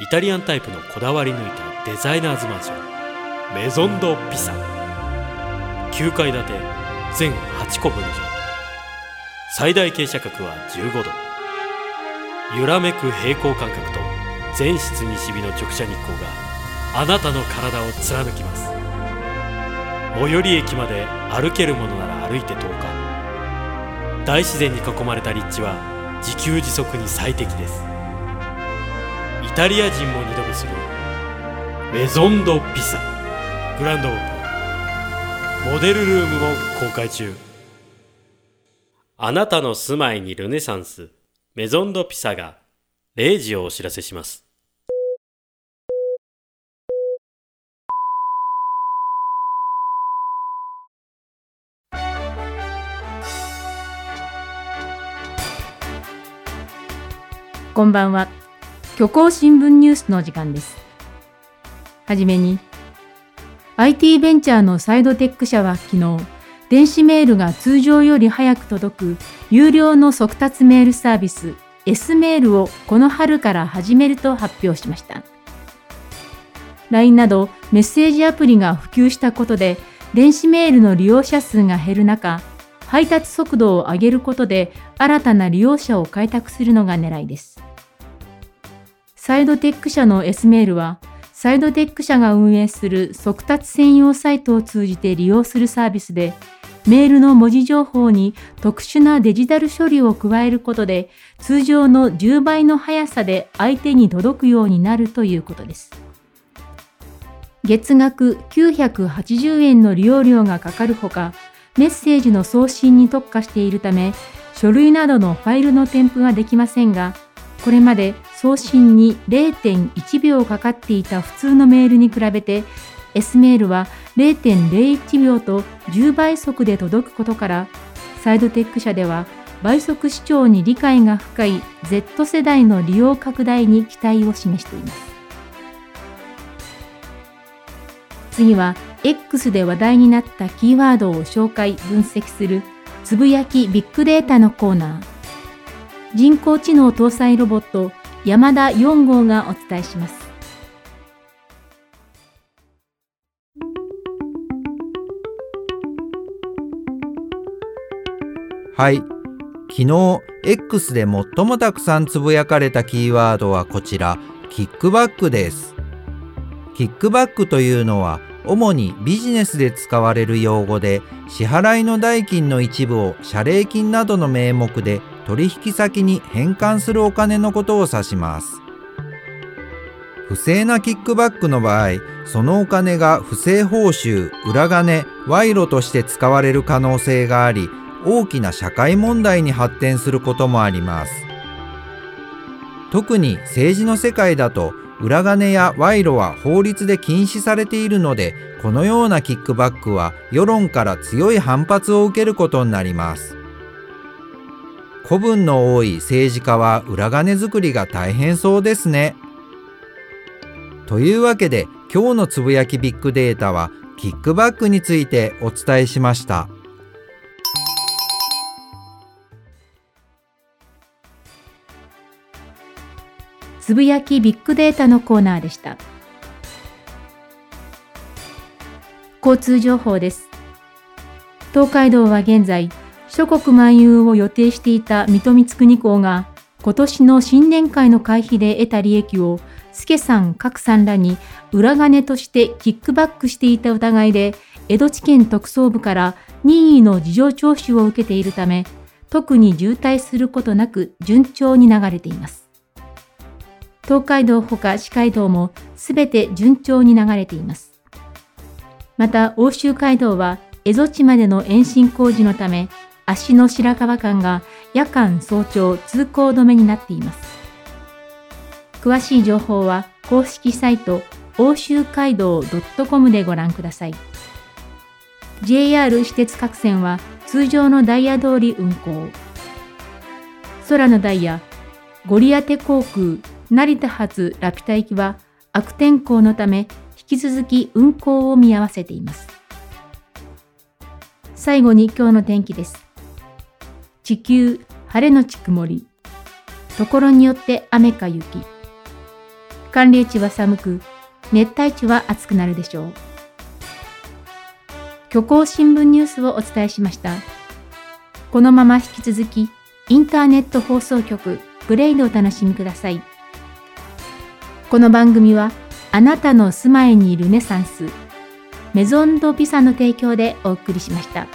イタリアンタイプのこだわり抜いたデザイナーズマンションメゾンド・ピサ。9階建て全8個分譲最大傾斜角は15度。揺らめく平行感覚と全室西日の直射日光があなたの体を貫きます。最寄り駅まで歩けるものなら歩いて10日大自然に囲まれた立地は自給自足に最適です。タリア人も二度見する。メゾンド・ピサグランドオープン。モデルルームも公開中。あなたの住まいにルネサンス。メゾンド・ピサが0時をお知らせします。こんばんは。虚構新聞ニュースの時間です。はじめに、IT ベンチャーのサイドテック社は昨日、電子メールが通常より早く届く有料の速達メールサービス S メールをこの春から始めると発表しました。LINE などメッセージアプリが普及したことで電子メールの利用者数が減る中、配達速度を上げることで新たな利用者を開拓するのが狙いです。サイドテック社の S メールは、サイドテック社が運営する速達専用サイトを通じて利用するサービスで、メールの文字情報に特殊なデジタル処理を加えることで、通常の10倍の速さで相手に届くようになるということです。月額980円の利用料がかかるほか、メッセージの送信に特化しているため、書類などのファイルの添付ができませんが、これまで送信に0.1秒かかっていた普通のメールに比べて S メールは0.01秒と10倍速で届くことからサイドテック社では倍速視聴に理解が深い Z 世代の利用拡大に期待を示しています。次は X で話題になったキーワードを紹介分析するつぶやきビッグデータのコーナー。人工知能搭載ロボット山田4号がお伝えします。はい。昨日 X で最もたくさんつぶやかれたキーワードはこちら、キックバックです。キックバックというのは主にビジネスで使われる用語で支払いの代金の一部を謝礼金などの名目で取引先に返還するお金のことを指します。不正なキックバックの場合、そのお金が不正報酬、裏金、賄賂として使われる可能性があり、大きな社会問題に発展することもあります。特に政治の世界だと、裏金や賄賂は法律で禁止されているので、このようなキックバックは世論から強い反発を受けることになります。古文の多い政治家は裏金作りが大変そうですね。というわけで今日のつぶやきビッグデータはキックバックについてお伝えしました。つぶやきビッグデータのコーナーでした。交通情報です。東海道は現在、諸国漫遊を予定していた水戸光圀公が、今年の新年会の会費で得た利益を、助さん、角さんらに裏金としてキックバックしていた疑いで、江戸地検特捜部から任意の事情聴取を受けているため、特に渋滞することなく順調に流れています。東海道ほか四街道もすべて順調に流れています。また、欧州街道は蝦夷地までの延伸工事のため、足の白川間が夜間早朝通行止めになっています。詳しい情報は公式サイト欧州街道 .com でご覧ください。JR 私鉄各線は通常のダイヤ通り運行。空のダイヤ、ゴリアテ航空成田発ラピュタ行きは悪天候のため引き続き運行を見合わせています。最後に今日の天気です。地球晴れのち曇りところによって雨か雪寒冷地は寒く、熱帯地は暑くなるでしょう。虚構新聞ニュースをお伝えしました。このまま引き続き、インターネット放送局グレイドをお楽しみください。この番組は、あなたの住まいにルネサンス、メゾンドピサの提供でお送りしました。